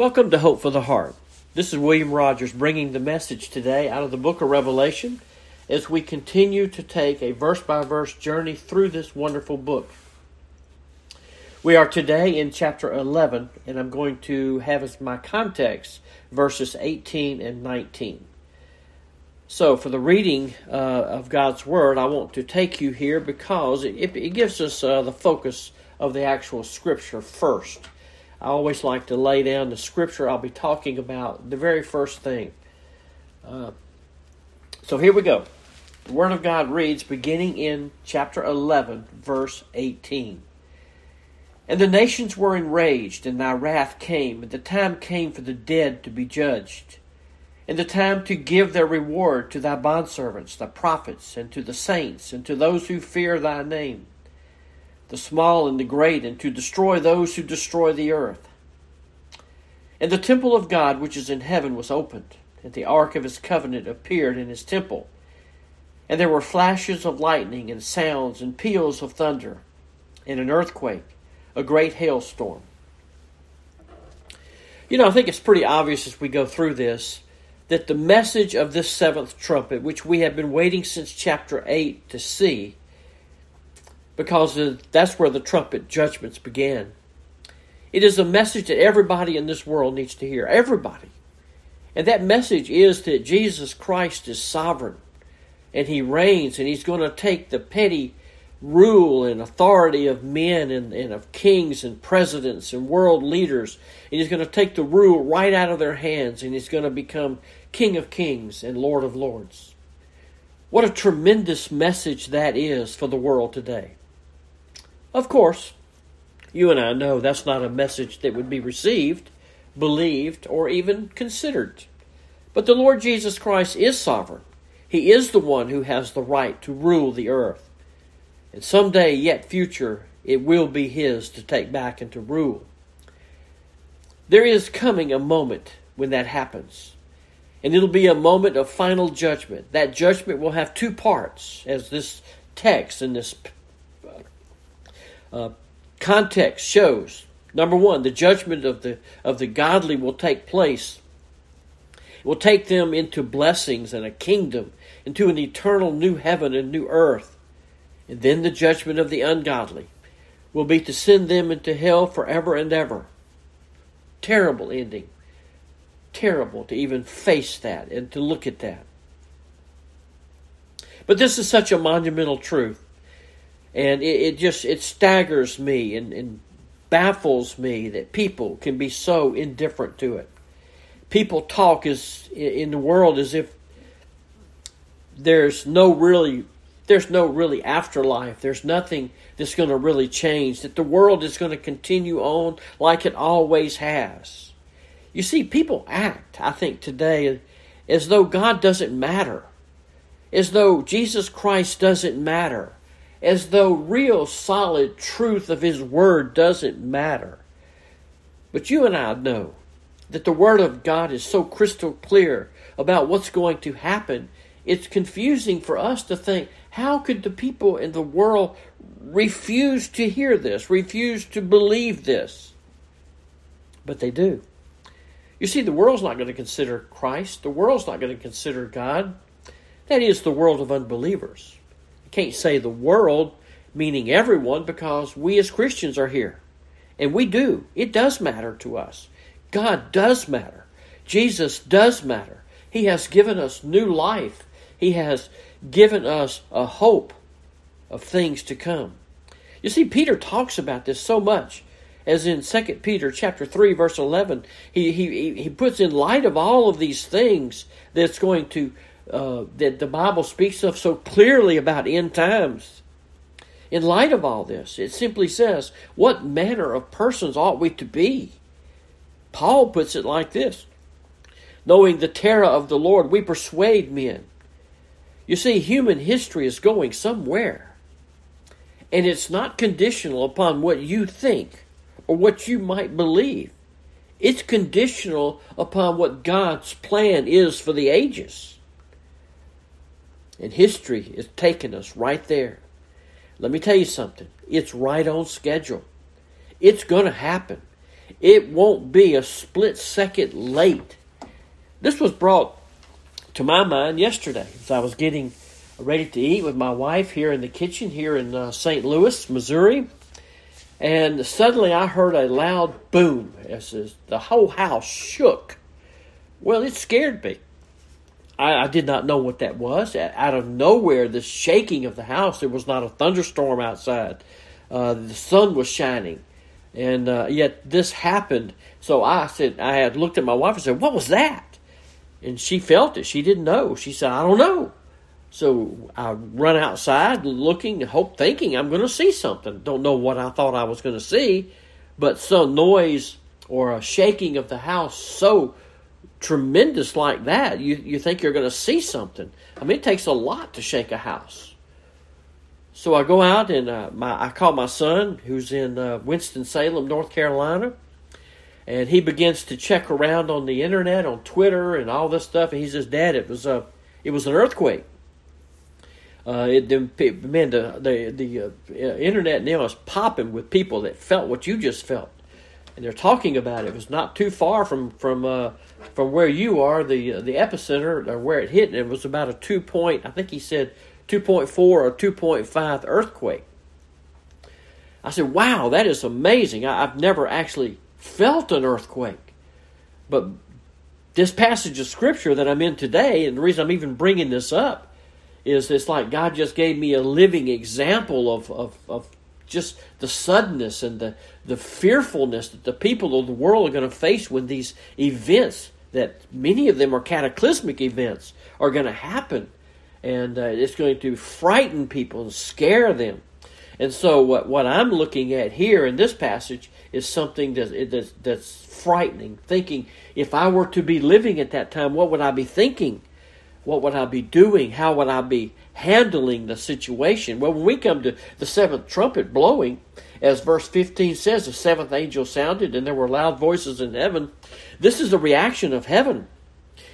Welcome to Hope for the Heart. This is William Rogers bringing the message today out of the book of Revelation as we continue to take a verse by verse journey through this wonderful book. We are today in chapter 11, and I'm going to have as my context verses 18 and 19. So, for the reading uh, of God's Word, I want to take you here because it, it gives us uh, the focus of the actual Scripture first. I always like to lay down the scripture I'll be talking about, the very first thing. Uh, so here we go. The Word of God reads, beginning in chapter 11, verse 18. And the nations were enraged, and thy wrath came, and the time came for the dead to be judged, and the time to give their reward to thy bondservants, the prophets, and to the saints, and to those who fear thy name the small and the great, and to destroy those who destroy the earth. And the temple of God which is in heaven was opened, and the ark of his covenant appeared in his temple. And there were flashes of lightning, and sounds, and peals of thunder, and an earthquake, a great hailstorm. You know, I think it's pretty obvious as we go through this that the message of this seventh trumpet, which we have been waiting since chapter 8 to see, because that's where the trumpet judgments began. It is a message that everybody in this world needs to hear. Everybody. And that message is that Jesus Christ is sovereign and he reigns and he's going to take the petty rule and authority of men and, and of kings and presidents and world leaders and he's going to take the rule right out of their hands and he's going to become King of Kings and Lord of Lords. What a tremendous message that is for the world today. Of course, you and I know that's not a message that would be received, believed, or even considered. But the Lord Jesus Christ is sovereign. He is the one who has the right to rule the earth. And someday, yet future, it will be His to take back and to rule. There is coming a moment when that happens. And it'll be a moment of final judgment. That judgment will have two parts, as this text and this uh, context shows. Number one, the judgment of the of the godly will take place. It will take them into blessings and a kingdom, into an eternal new heaven and new earth. And then the judgment of the ungodly will be to send them into hell forever and ever. Terrible ending. Terrible to even face that and to look at that. But this is such a monumental truth and it, it just it staggers me and, and baffles me that people can be so indifferent to it. People talk as in the world as if there's no really there's no really afterlife. There's nothing that's going to really change. That the world is going to continue on like it always has. You see, people act, I think, today as though God doesn't matter, as though Jesus Christ doesn't matter as though real solid truth of His Word doesn't matter. But you and I know that the Word of God is so crystal clear about what's going to happen, it's confusing for us to think how could the people in the world refuse to hear this, refuse to believe this? But they do. You see, the world's not going to consider Christ, the world's not going to consider God. That is the world of unbelievers can't say the world, meaning everyone, because we as Christians are here. And we do. It does matter to us. God does matter. Jesus does matter. He has given us new life. He has given us a hope of things to come. You see, Peter talks about this so much. As in 2 Peter chapter 3, verse 11, he, he, he puts in light of all of these things that's going to uh, that the Bible speaks of so clearly about end times. In light of all this, it simply says, What manner of persons ought we to be? Paul puts it like this Knowing the terror of the Lord, we persuade men. You see, human history is going somewhere. And it's not conditional upon what you think or what you might believe. It's conditional upon what God's plan is for the ages. And history is taking us right there. Let me tell you something. It's right on schedule. It's going to happen. It won't be a split second late. This was brought to my mind yesterday as I was getting ready to eat with my wife here in the kitchen here in uh, St. Louis, Missouri. And suddenly I heard a loud boom as the whole house shook. Well, it scared me. I, I, did not know what that was. Out of nowhere, the shaking of the house. There was not a thunderstorm outside. Uh, the sun was shining, and uh, yet this happened. So I said, I had looked at my wife and said, "What was that?" And she felt it. She didn't know. She said, "I don't know." So I run outside, looking, hope, thinking I'm going to see something. Don't know what I thought I was going to see, but some noise or a shaking of the house so tremendous like that, you, you think you're going to see something. I mean, it takes a lot to shake a house. So I go out and uh, my, I call my son, who's in uh, Winston-Salem, North Carolina, and he begins to check around on the internet, on Twitter, and all this stuff. And he says, "Dad, it was a, it was an earthquake." Uh, it, the, man, the the, the uh, internet now is popping with people that felt what you just felt and they're talking about it. It was not too far from from uh, from where you are, the uh, the epicenter or where it hit. It was about a two point. I think he said two point four or two point five earthquake. I said, "Wow, that is amazing. I, I've never actually felt an earthquake, but this passage of scripture that I'm in today, and the reason I'm even bringing this up is it's like God just gave me a living example of, of, of just the suddenness and the, the fearfulness that the people of the world are going to face when these events, that many of them are cataclysmic events, are going to happen. And uh, it's going to frighten people and scare them. And so, what, what I'm looking at here in this passage is something that, that's, that's frightening. Thinking, if I were to be living at that time, what would I be thinking? What would I be doing? How would I be handling the situation? Well, when we come to the seventh trumpet blowing, as verse 15 says, the seventh angel sounded, and there were loud voices in heaven. This is the reaction of heaven.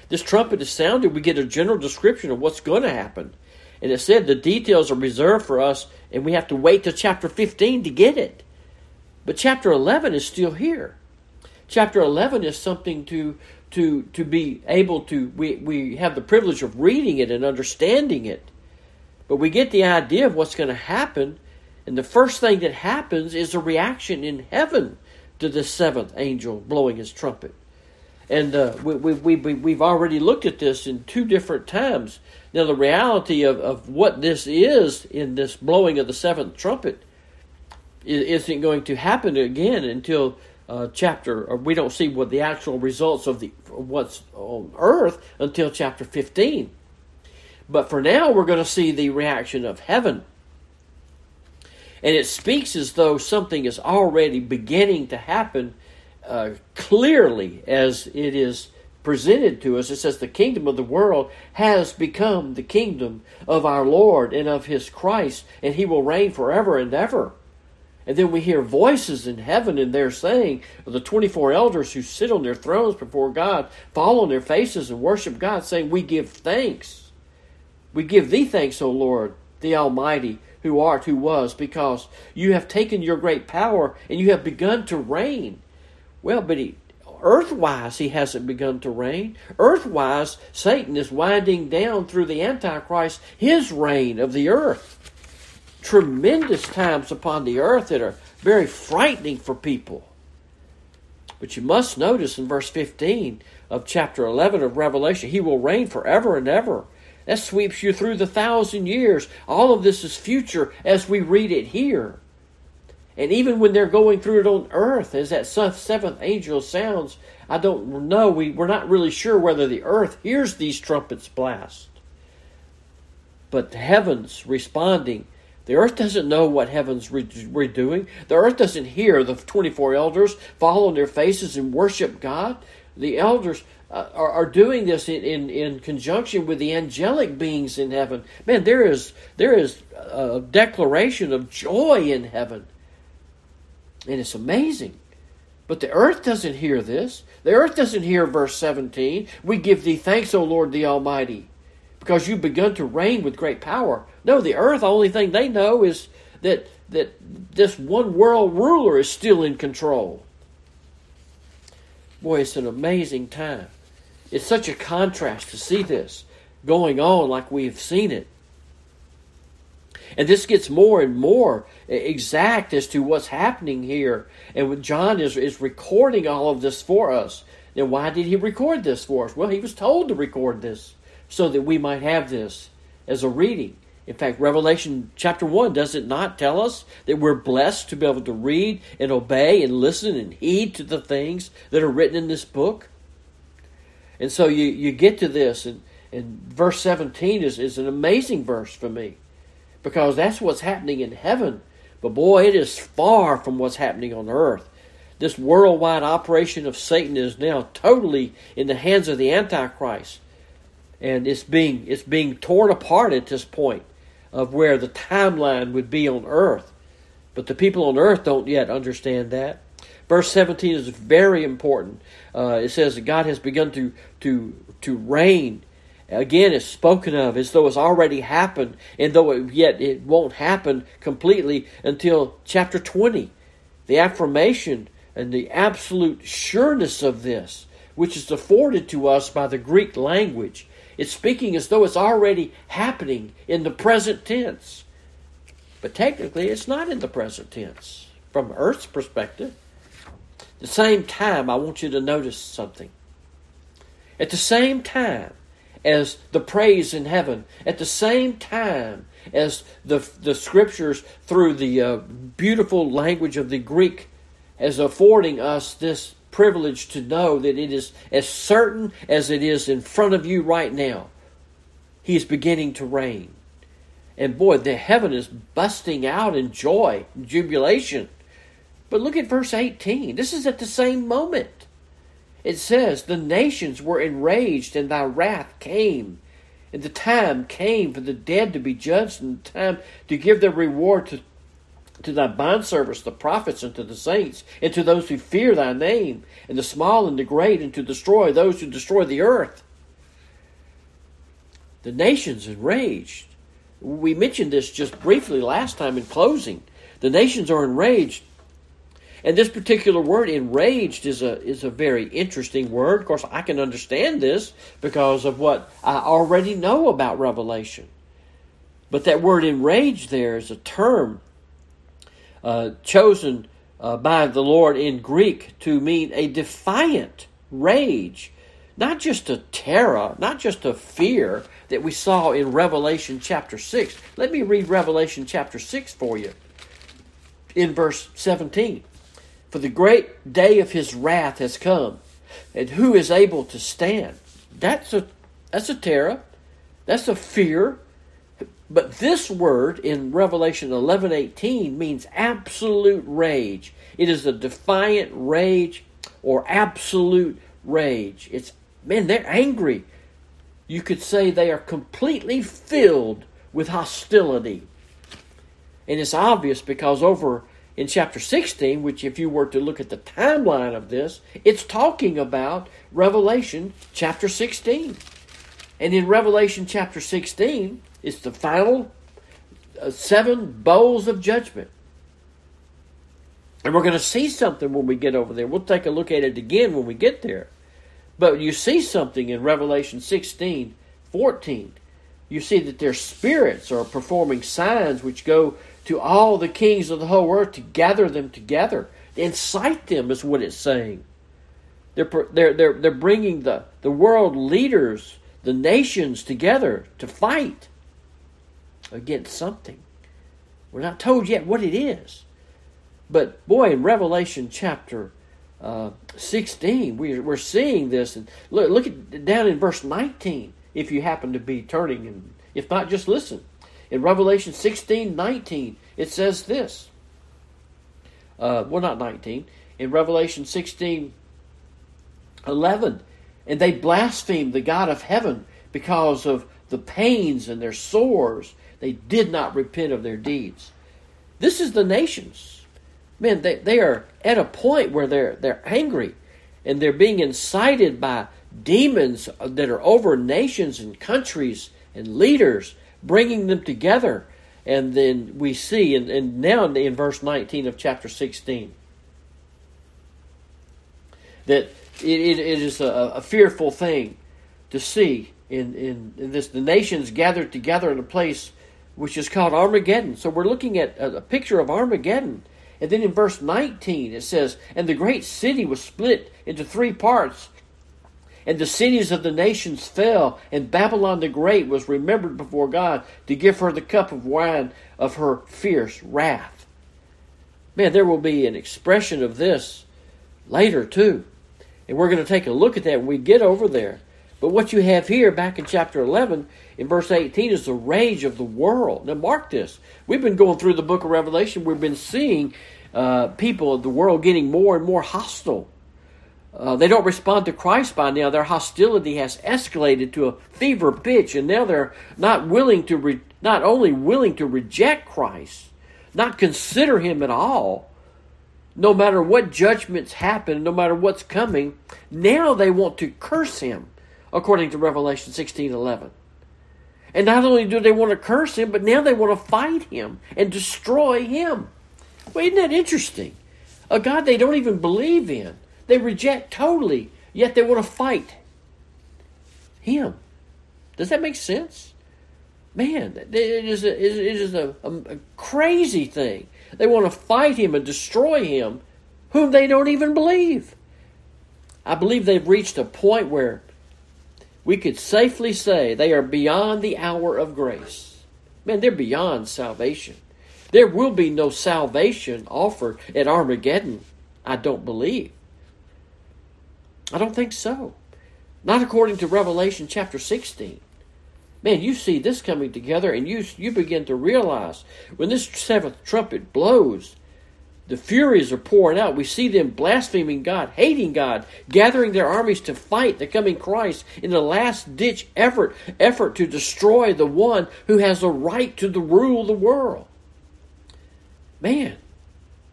This trumpet is sounded, we get a general description of what's going to happen. And it said the details are reserved for us, and we have to wait till chapter 15 to get it. But chapter 11 is still here. Chapter 11 is something to to to be able to we, we have the privilege of reading it and understanding it but we get the idea of what's going to happen and the first thing that happens is a reaction in heaven to the seventh angel blowing his trumpet and uh, we, we, we, we've already looked at this in two different times now the reality of, of what this is in this blowing of the seventh trumpet isn't going to happen again until uh, chapter, or we don't see what the actual results of the what's on earth until chapter 15. But for now, we're going to see the reaction of heaven. And it speaks as though something is already beginning to happen uh, clearly as it is presented to us. It says, The kingdom of the world has become the kingdom of our Lord and of his Christ, and he will reign forever and ever. And then we hear voices in heaven, and they're saying, the 24 elders who sit on their thrones before God fall on their faces and worship God, saying, We give thanks. We give thee thanks, O Lord, the Almighty, who art, who was, because you have taken your great power and you have begun to reign. Well, but he, earthwise, he hasn't begun to reign. Earthwise, Satan is winding down through the Antichrist his reign of the earth tremendous times upon the earth that are very frightening for people. But you must notice in verse 15 of chapter 11 of Revelation, He will reign forever and ever. That sweeps you through the thousand years. All of this is future as we read it here. And even when they're going through it on earth, as that seventh angel sounds, I don't know. We, we're not really sure whether the earth hears these trumpets blast. But the heavens responding the earth doesn't know what heaven's re- redoing. The earth doesn't hear the 24 elders fall on their faces and worship God. The elders uh, are, are, doing this in, in, in conjunction with the angelic beings in heaven. Man, there is, there is a declaration of joy in heaven. And it's amazing. But the earth doesn't hear this. The earth doesn't hear verse 17. We give thee thanks, O Lord the Almighty because you've begun to reign with great power. No, the earth, the only thing they know is that that this one world ruler is still in control. Boy, it's an amazing time. It's such a contrast to see this going on like we've seen it. And this gets more and more exact as to what's happening here. And when John is, is recording all of this for us. Then why did he record this for us? Well, he was told to record this so that we might have this as a reading. In fact, Revelation chapter 1 does it not tell us that we're blessed to be able to read and obey and listen and heed to the things that are written in this book? And so you, you get to this, and, and verse 17 is, is an amazing verse for me because that's what's happening in heaven. But boy, it is far from what's happening on earth. This worldwide operation of Satan is now totally in the hands of the Antichrist. And it's being it's being torn apart at this point of where the timeline would be on earth. But the people on earth don't yet understand that. Verse 17 is very important. Uh, it says that God has begun to, to, to reign again it's spoken of as though it's already happened, and though it, yet it won't happen completely until chapter 20. The affirmation and the absolute sureness of this, which is afforded to us by the Greek language, it's speaking as though it's already happening in the present tense. But technically, it's not in the present tense from Earth's perspective. At the same time, I want you to notice something. At the same time, as the praise in heaven. At the same time as the, the scriptures, through the uh, beautiful language of the Greek, as affording us this privilege to know that it is as certain as it is in front of you right now. He is beginning to reign. And boy, the heaven is busting out in joy and jubilation. But look at verse 18. This is at the same moment. It says, The nations were enraged, and thy wrath came. And the time came for the dead to be judged, and the time to give their reward to, to thy bondservants, the prophets, and to the saints, and to those who fear thy name, and the small and the great, and to destroy those who destroy the earth. The nations enraged. We mentioned this just briefly last time in closing. The nations are enraged and this particular word, enraged, is a is a very interesting word. Of course, I can understand this because of what I already know about Revelation. But that word enraged there is a term uh, chosen uh, by the Lord in Greek to mean a defiant rage, not just a terror, not just a fear that we saw in Revelation chapter 6. Let me read Revelation chapter 6 for you in verse 17. For the great day of his wrath has come, and who is able to stand? That's a that's a terror. That's a fear. But this word in Revelation 11:18 means absolute rage. It is a defiant rage or absolute rage. It's man, they're angry. You could say they are completely filled with hostility. And it's obvious because over in chapter 16, which, if you were to look at the timeline of this, it's talking about Revelation chapter 16. And in Revelation chapter 16, it's the final uh, seven bowls of judgment. And we're going to see something when we get over there. We'll take a look at it again when we get there. But you see something in Revelation 16 14. You see that their spirits are performing signs which go to all the kings of the whole earth to gather them together. Incite them is what it's saying. They're, they're, they're, they're bringing the, the world leaders, the nations together to fight against something. We're not told yet what it is. But boy, in Revelation chapter uh, 16, we, we're seeing this. And look, look at, down in verse 19, if you happen to be turning. And if not, just listen. In Revelation 16 19, it says this. Uh, well, not 19. In Revelation 16 11, and they blasphemed the God of heaven because of the pains and their sores. They did not repent of their deeds. This is the nations. Man, they, they are at a point where they're, they're angry and they're being incited by demons that are over nations and countries and leaders bringing them together. And then we see, and, and now in verse 19 of chapter 16, that it, it, it is a, a, fearful thing to see in, in, in, this the nations gathered together in a place which is called Armageddon. So we're looking at a, a picture of Armageddon. And then in verse 19 it says, And the great city was split into three parts, and the cities of the nations fell, and Babylon the Great was remembered before God to give her the cup of wine of her fierce wrath. Man, there will be an expression of this later too. And we're going to take a look at that when we get over there. But what you have here back in chapter 11, in verse 18, is the rage of the world. Now, mark this. We've been going through the book of Revelation, we've been seeing uh, people of the world getting more and more hostile uh, they don't respond to Christ by now. Their hostility has escalated to a fever pitch, and now they're not willing to re- not only willing to reject Christ, not consider Him at all. No matter what judgments happen, no matter what's coming, now they want to curse Him, according to Revelation sixteen eleven. And not only do they want to curse Him, but now they want to fight Him and destroy Him. Well, isn't that interesting? A God they don't even believe in they reject totally, yet they want to fight him. Does that make sense? Man, it is a, it is a, a, crazy thing. They want to fight him and destroy him, whom they don't even believe. I believe they've reached a point where we could safely say they are beyond the hour of grace. Man, they're beyond salvation. There will be no salvation offered at Armageddon, I don't believe. I don't think so. Not according to Revelation chapter 16. Man, you see this coming together and you, you begin to realize when this seventh trumpet blows, the furies are pouring out. We see them blaspheming God, hating God, gathering their armies to fight the coming Christ in the last ditch effort, effort to destroy the one who has a right to the rule the world. Man,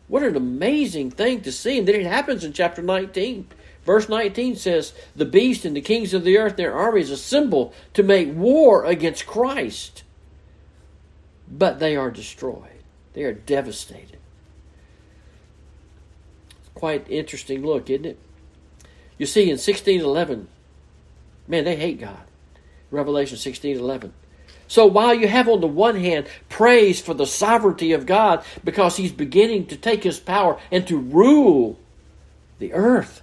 what an amazing thing to see. And then it happens in chapter 19. Verse 19 says, The beast and the kings of the earth, their armies assemble to make war against Christ. But they are destroyed. They are devastated. It's quite interesting look, isn't it? You see, in 1611, man, they hate God. Revelation 1611. So while you have on the one hand praise for the sovereignty of God because he's beginning to take his power and to rule the earth,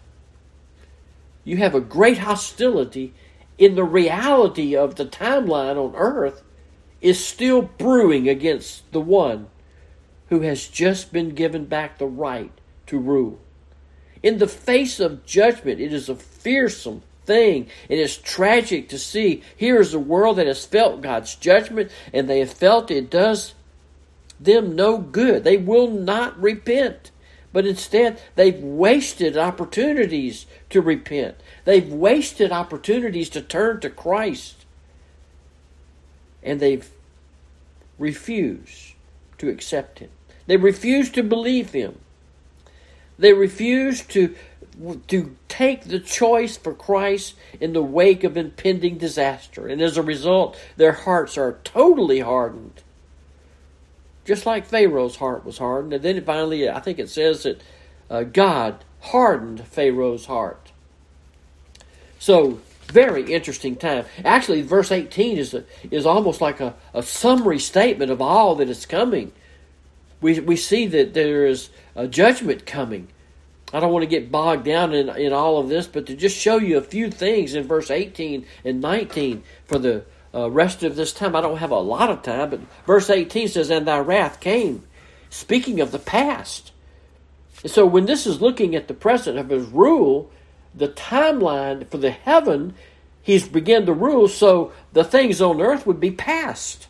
you have a great hostility in the reality of the timeline on earth is still brewing against the one who has just been given back the right to rule. In the face of judgment, it is a fearsome thing. It is tragic to see. Here is a world that has felt God's judgment, and they have felt it does them no good. They will not repent. But instead, they've wasted opportunities to repent. They've wasted opportunities to turn to Christ. And they've refused to accept Him. They refuse to believe Him. They refuse to, to take the choice for Christ in the wake of impending disaster. And as a result, their hearts are totally hardened just like Pharaoh's heart was hardened. And then finally, I think it says that uh, God hardened Pharaoh's heart. So, very interesting time. Actually, verse 18 is, a, is almost like a, a summary statement of all that is coming. We, we see that there is a judgment coming. I don't want to get bogged down in, in all of this, but to just show you a few things in verse 18 and 19 for the uh, rest of this time. I don't have a lot of time, but verse 18 says, And thy wrath came, speaking of the past. And so when this is looking at the present of his rule, the timeline for the heaven, he's begun to rule, so the things on earth would be past.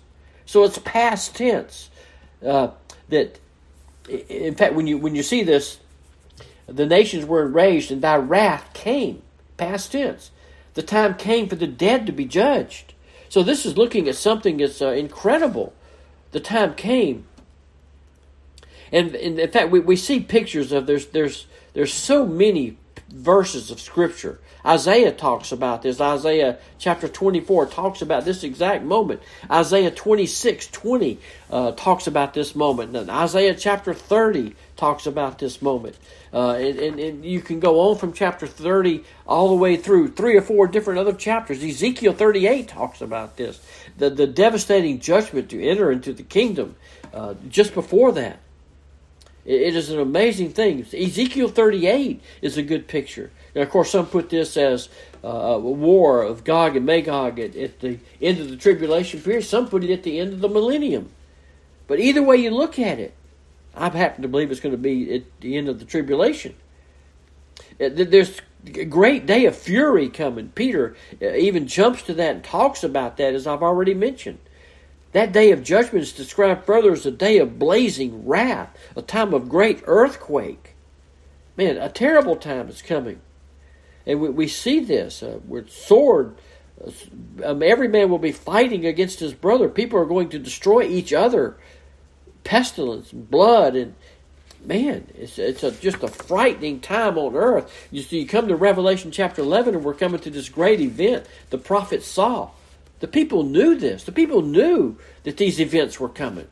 So it's past tense. Uh, that, in fact, when you when you see this, the nations were enraged, and thy wrath came. Past tense. The time came for the dead to be judged. So this is looking at something that's uh, incredible. The time came. And, and in fact, we, we see pictures of there's there's there's so many verses of Scripture. Isaiah talks about this. Isaiah chapter 24 talks about this exact moment. Isaiah 26 20 uh, talks about this moment. And Isaiah chapter 30 talks about this moment. Uh, and, and, and, you can go on from chapter 30 all the way through three or four different other chapters. Ezekiel 38 talks about this the, the devastating judgment to enter into the kingdom uh, just before that. It, it is an amazing thing. Ezekiel 38 is a good picture. And of course, some put this as uh, a war of Gog and Magog at, at the end of the tribulation period. Some put it at the end of the millennium. But either way you look at it, I happen to believe it's going to be at the end of the tribulation. Uh, there's a great day of fury coming. Peter uh, even jumps to that and talks about that, as I've already mentioned. That day of judgment is described further as a day of blazing wrath, a time of great earthquake. Man, a terrible time is coming. And we, we see this uh, with sword. Uh, um, every man will be fighting against his brother. People are going to destroy each other pestilence, blood, and man, it's it's a, just a frightening time on earth. You see, you come to Revelation chapter eleven, and we're coming to this great event the prophet saw. The people knew this. The people knew that these events were coming,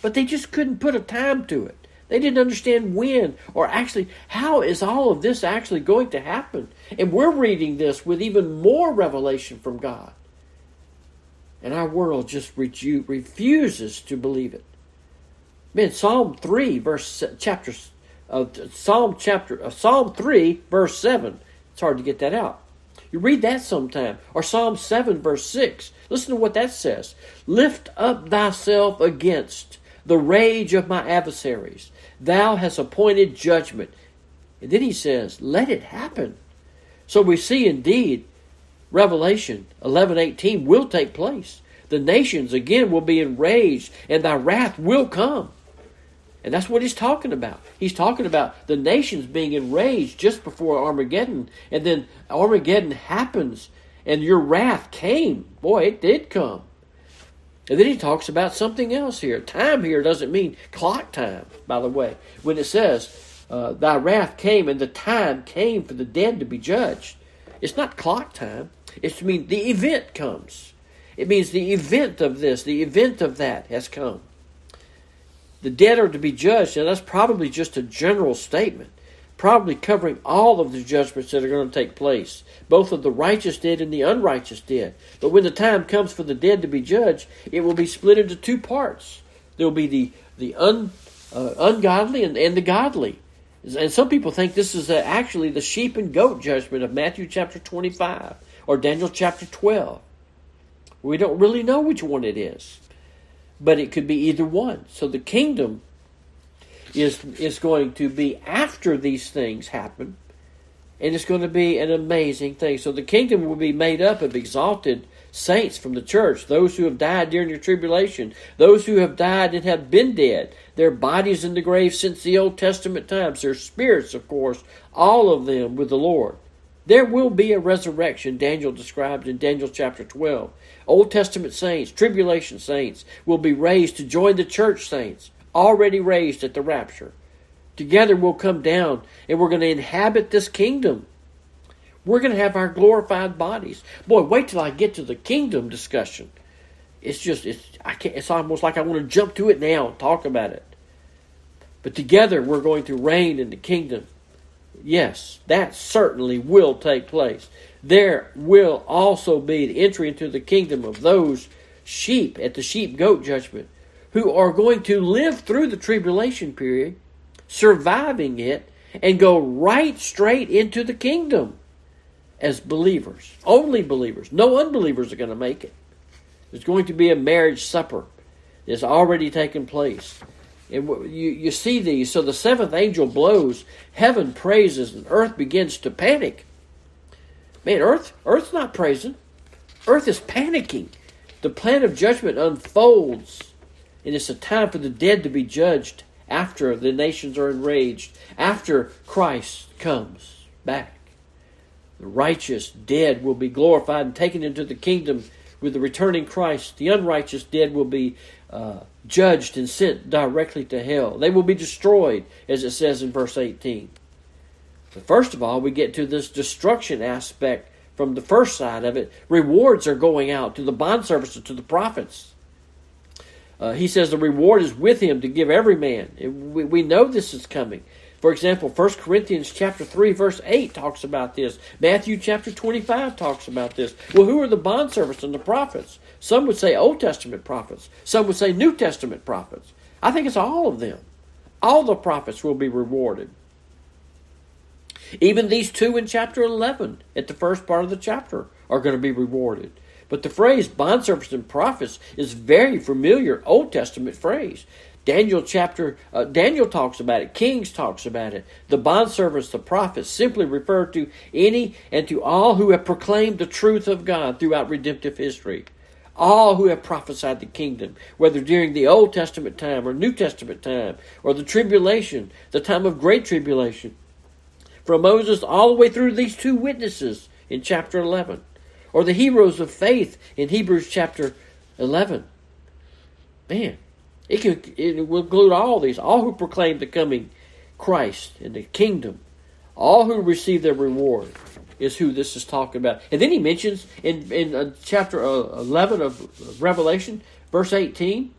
but they just couldn't put a time to it. They didn't understand when or actually how is all of this actually going to happen. And we're reading this with even more revelation from God. And our world just refuses to believe it. Man, Psalm 3, verse chapter uh, Psalm chapter uh, Psalm 3, verse 7. It's hard to get that out. You read that sometime. Or Psalm 7, verse 6. Listen to what that says. Lift up thyself against the rage of my adversaries. Thou hast appointed judgment. And then he says, Let it happen. So we see indeed Revelation 11:18 will take place. The nations again will be enraged and thy wrath will come. And that's what he's talking about. He's talking about the nations being enraged just before Armageddon. And then Armageddon happens and your wrath came. Boy, it did come. And then he talks about something else here. Time here doesn't mean clock time, by the way. When it says, uh, Thy wrath came and the time came for the dead to be judged, it's not clock time. It's mean the event comes. It means the event of this, the event of that has come the dead are to be judged. Now, that's probably just a general statement, probably covering all of the judgments that are going to take place, both of the righteous dead and the unrighteous dead. But when the time comes for the dead to be judged, it will be split into two parts. There will be the, the un, uh, ungodly and, and the godly. And some people think this is uh, actually the sheep and goat judgment of Matthew chapter 25 or Daniel chapter 12. We don't really know which one it is but it could be either one. So the kingdom is is going to be after these things happen, and it's going to be an amazing thing. So the kingdom will be made up of exalted saints from the church, those who have died during the tribulation, those who have died and have been dead, their bodies in the grave since the Old Testament times, their spirits, of course, all of them with the Lord. There will be a resurrection, Daniel described in Daniel chapter 12. Old Testament saints, tribulation saints, will be raised to join the church saints, already raised at the rapture. Together we'll come down and we're going to inhabit this kingdom. We're going to have our glorified bodies. Boy, wait till I get to the kingdom discussion. It's just, it's, I can't, it's almost like I want to jump to it now and talk about it. But together we're going to reign in the kingdom Yes, that certainly will take place. There will also be the entry into the kingdom of those sheep at the sheep goat judgment who are going to live through the tribulation period, surviving it, and go right straight into the kingdom as believers. Only believers. No unbelievers are going to make it. There's going to be a marriage supper that's already taken place. And you, you see these. So the seventh angel blows, heaven praises, and earth begins to panic. Man, earth, earth's not praising. Earth is panicking. The plan of judgment unfolds, and it's a time for the dead to be judged after the nations are enraged, after Christ comes back. The righteous dead will be glorified and taken into the kingdom with the returning Christ. The unrighteous dead will be uh, judged and sent directly to hell. They will be destroyed, as it says in verse 18. First of all, we get to this destruction aspect from the first side of it. Rewards are going out to the bondservants and to the prophets. Uh, he says the reward is with him to give every man. We, we know this is coming. For example, 1 Corinthians chapter 3 verse 8 talks about this. Matthew chapter 25 talks about this. Well, who are the bondservants and the prophets? Some would say Old Testament prophets. Some would say New Testament prophets. I think it's all of them. All the prophets will be rewarded. Even these two in chapter 11, at the first part of the chapter, are going to be rewarded. But the phrase bondservants and prophets is very familiar Old Testament phrase. Daniel chapter uh, Daniel talks about it. Kings talks about it. The bondservants, the prophets, simply refer to any and to all who have proclaimed the truth of God throughout redemptive history. All who have prophesied the kingdom, whether during the Old Testament time or New Testament time, or the tribulation, the time of great tribulation, from Moses all the way through these two witnesses in chapter 11, or the heroes of faith in Hebrews chapter 11. Man, it, can, it will include all these, all who proclaim the coming Christ and the kingdom, all who receive their reward is who this is talking about. And then he mentions in, in uh, chapter uh, 11 of Revelation, verse 18,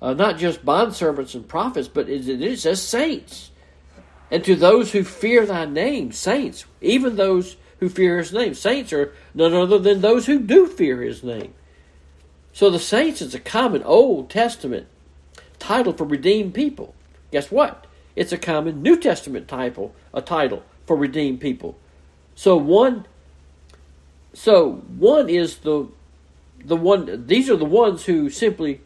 uh, not just bondservants and prophets, but it, it says saints. And to those who fear thy name, saints, even those who fear his name. Saints are none other than those who do fear his name. So the saints is a common Old Testament title for redeemed people. Guess what? It's a common New Testament title, a title for redeemed people. So one so one is the the one these are the ones who simply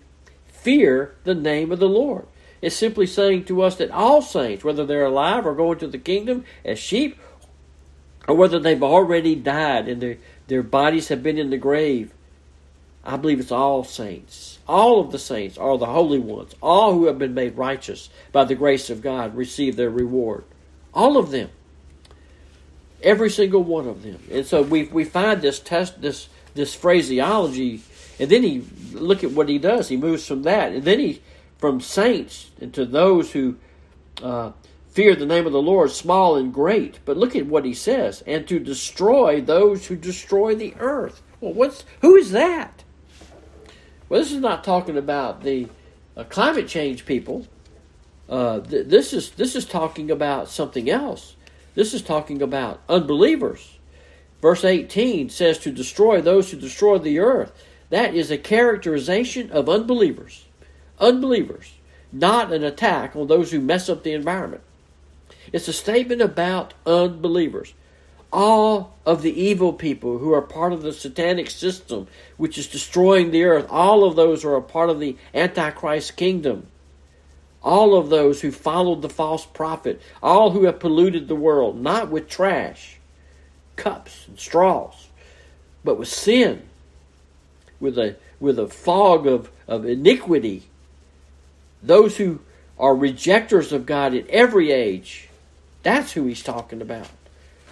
fear the name of the Lord. It's simply saying to us that all saints, whether they're alive or going to the kingdom as sheep, or whether they've already died and their, their bodies have been in the grave, I believe it's all saints. All of the saints are the holy ones. All who have been made righteous by the grace of God receive their reward. All of them. Every single one of them. And so we we find this test this this phraseology and then he look at what he does. He moves from that and then he from saints and to those who uh, fear the name of the Lord, small and great. But look at what he says, and to destroy those who destroy the earth. Well, what's who is that? Well, this is not talking about the uh, climate change people. Uh, th- this is this is talking about something else. This is talking about unbelievers. Verse 18 says to destroy those who destroy the earth. That is a characterization of unbelievers unbelievers, not an attack on those who mess up the environment. It's a statement about unbelievers. All of the evil people who are part of the satanic system, which is destroying the earth, all of those are a part of the Antichrist kingdom. All of those who followed the false prophet, all who have polluted the world, not with trash, cups, and straws, but with sin, with a, with a fog of, of iniquity those who are rejectors of God in every age. That's who he's talking about.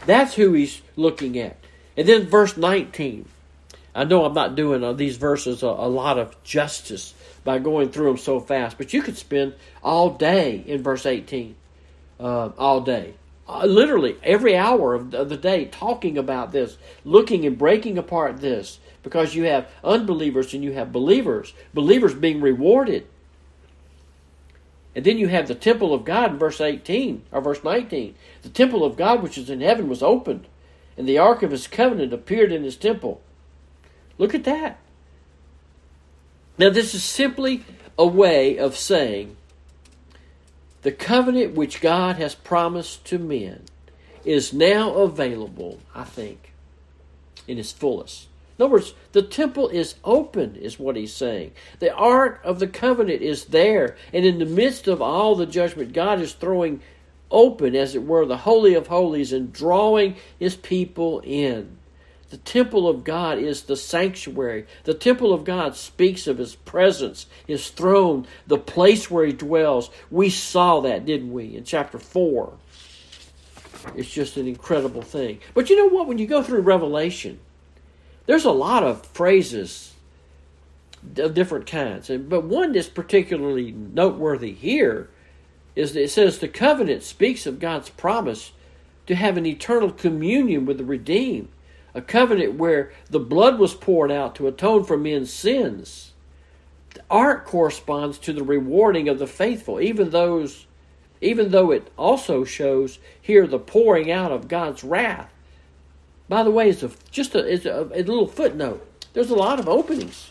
That's who he's looking at. And then verse 19. I know I'm not doing uh, these verses a, lot of justice by going through them so fast, but you could spend all day in verse 18. Uh, all day. Uh, literally every hour of the day talking about this, looking and breaking apart this, because you have unbelievers and you have believers. Believers being rewarded and then you have the temple of God in verse 18 or verse 19. The temple of God which is in heaven was opened, and the ark of his covenant appeared in his temple. Look at that. Now, this is simply a way of saying the covenant which God has promised to men is now available, I think, in its fullest. In other words, the temple is open, is what he's saying. The Ark of the Covenant is there, and in the midst of all the judgment, God is throwing open, as it were, the Holy of Holies and drawing his people in. The temple of God is the sanctuary. The temple of God speaks of his presence, his throne, the place where he dwells. We saw that, didn't we, in chapter 4? It's just an incredible thing. But you know what? When you go through Revelation, there's a lot of phrases of different kinds, but one that's particularly noteworthy here is that it says the covenant speaks of God's promise to have an eternal communion with the redeemed, a covenant where the blood was poured out to atone for men's sins. The ark corresponds to the rewarding of the faithful, even those even though it also shows here the pouring out of God's wrath. By the way, it's a, just a, it's a, a little footnote. There's a lot of openings.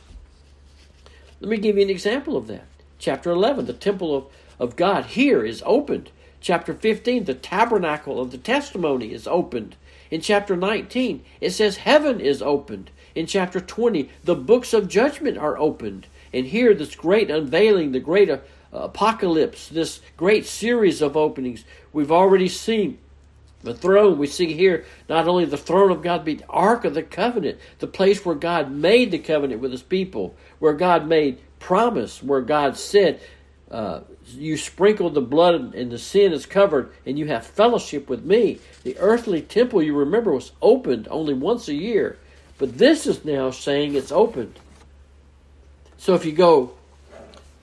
Let me give you an example of that. Chapter 11, the temple of, of God here is opened. Chapter 15, the tabernacle of the testimony is opened. In chapter 19, it says heaven is opened. In chapter 20, the books of judgment are opened. And here, this great unveiling, the great uh, apocalypse, this great series of openings. We've already seen the throne. We see here not only the throne of God, but the Ark of the Covenant, the place where God made the covenant with his people, where God made promise, where God said, uh, You sprinkle the blood and the sin is covered, and you have fellowship with me. The earthly temple, you remember, was opened only once a year. But this is now saying it's opened. So if you go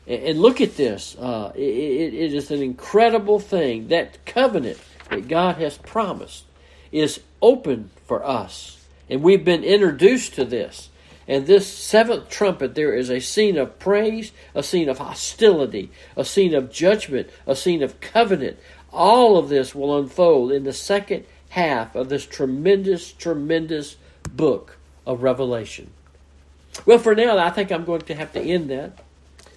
and look at this. Uh, it, it is an incredible thing. That covenant that God has promised is open for us. And we've been introduced to this. And this seventh trumpet, there is a scene of praise, a scene of hostility, a scene of judgment, a scene of covenant. All of this will unfold in the second half of this tremendous, tremendous book of Revelation. Well, for now, I think I'm going to have to end that.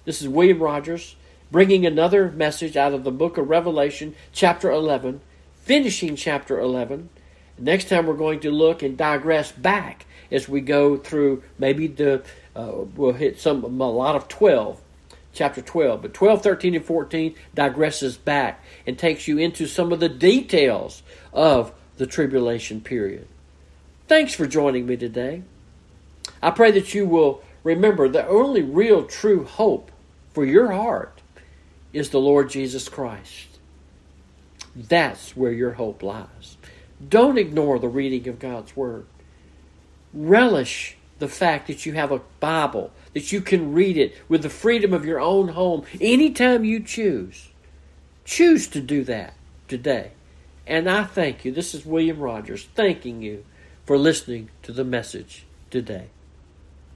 This is William Rogers bringing another message out of the book of Revelation, chapter 11, finishing chapter 11. Next time we're going to look and digress back as we go through maybe the uh, we'll hit some a lot of 12 chapter 12 but 12 13 and 14 digresses back and takes you into some of the details of the tribulation period thanks for joining me today i pray that you will remember the only real true hope for your heart is the Lord Jesus Christ. That's where your hope lies. Don't ignore the reading of God's Word. Relish the fact that you have a Bible, that you can read it with the freedom of your own home anytime you choose. Choose to do that today. And I thank you. This is William Rogers thanking you for listening to the message today.